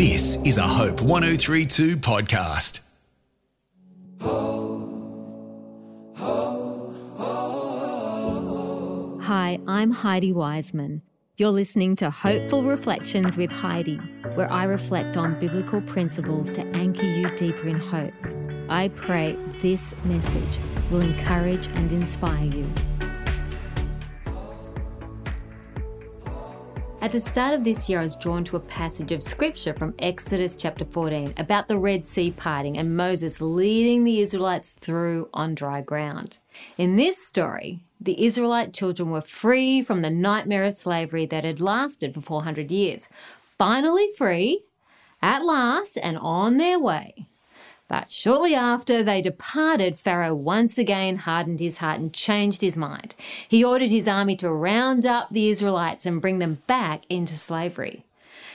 This is a Hope 1032 podcast. Hi, I'm Heidi Wysman. You're listening to Hopeful Reflections with Heidi, where I reflect on biblical principles to anchor you deeper in hope. I pray this message will encourage and inspire you. At the start of this year, I was drawn to a passage of scripture from Exodus chapter 14 about the Red Sea parting and Moses leading the Israelites through on dry ground. In this story, the Israelite children were free from the nightmare of slavery that had lasted for 400 years. Finally free, at last, and on their way. But shortly after they departed, Pharaoh once again hardened his heart and changed his mind. He ordered his army to round up the Israelites and bring them back into slavery.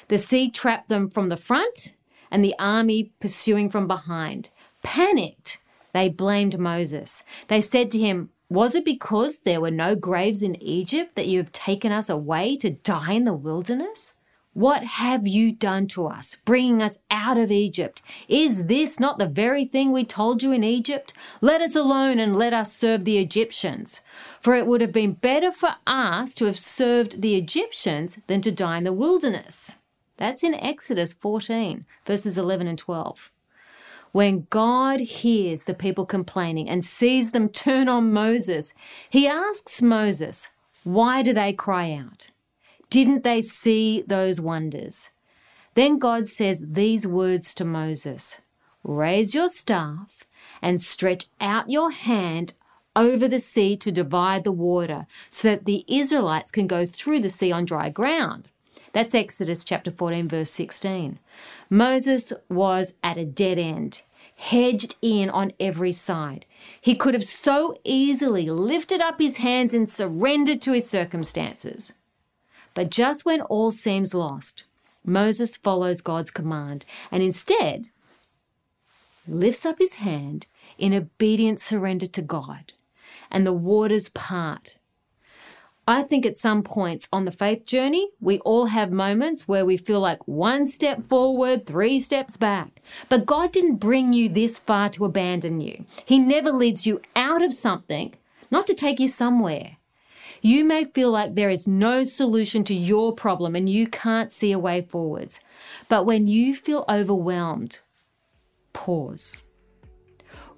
The sea trapped them from the front and the army pursuing from behind. Panicked, they blamed Moses. They said to him, Was it because there were no graves in Egypt that you have taken us away to die in the wilderness? What have you done to us, bringing us out of Egypt? Is this not the very thing we told you in Egypt? Let us alone and let us serve the Egyptians. For it would have been better for us to have served the Egyptians than to die in the wilderness. That's in Exodus 14, verses 11 and 12. When God hears the people complaining and sees them turn on Moses, he asks Moses, Why do they cry out? Didn't they see those wonders? Then God says these words to Moses Raise your staff and stretch out your hand over the sea to divide the water so that the Israelites can go through the sea on dry ground. That's Exodus chapter 14, verse 16. Moses was at a dead end, hedged in on every side. He could have so easily lifted up his hands and surrendered to his circumstances. But just when all seems lost, Moses follows God's command and instead lifts up his hand in obedient surrender to God, and the waters part. I think at some points on the faith journey, we all have moments where we feel like one step forward, three steps back. But God didn't bring you this far to abandon you. He never leads you out of something, not to take you somewhere. You may feel like there is no solution to your problem and you can't see a way forwards. But when you feel overwhelmed, pause.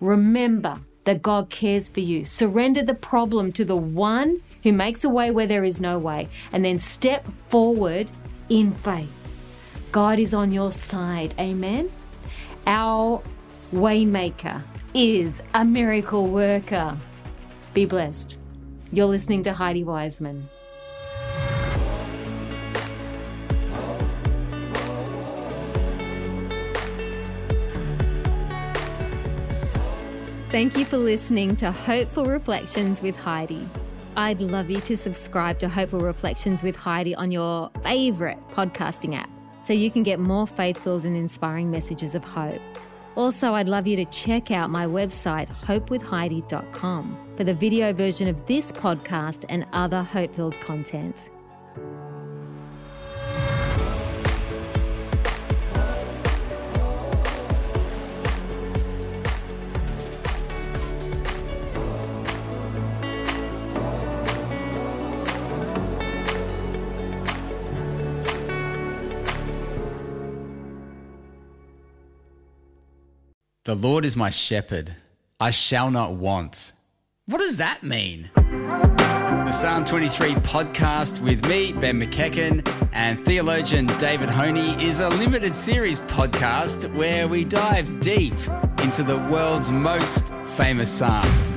Remember that God cares for you. Surrender the problem to the one who makes a way where there is no way, and then step forward in faith. God is on your side. Amen. Our waymaker is a miracle worker. Be blessed. You're listening to Heidi Wysman. Thank you for listening to Hopeful Reflections with Heidi. I'd love you to subscribe to Hopeful Reflections with Heidi on your favourite podcasting app so you can get more faith filled and inspiring messages of hope. Also, I'd love you to check out my website, hopewithheidi.com, for the video version of this podcast and other hope filled content. The Lord is my shepherd, I shall not want. What does that mean? The Psalm 23 podcast with me, Ben McEachen, and theologian David Honey is a limited series podcast where we dive deep into the world's most famous psalm.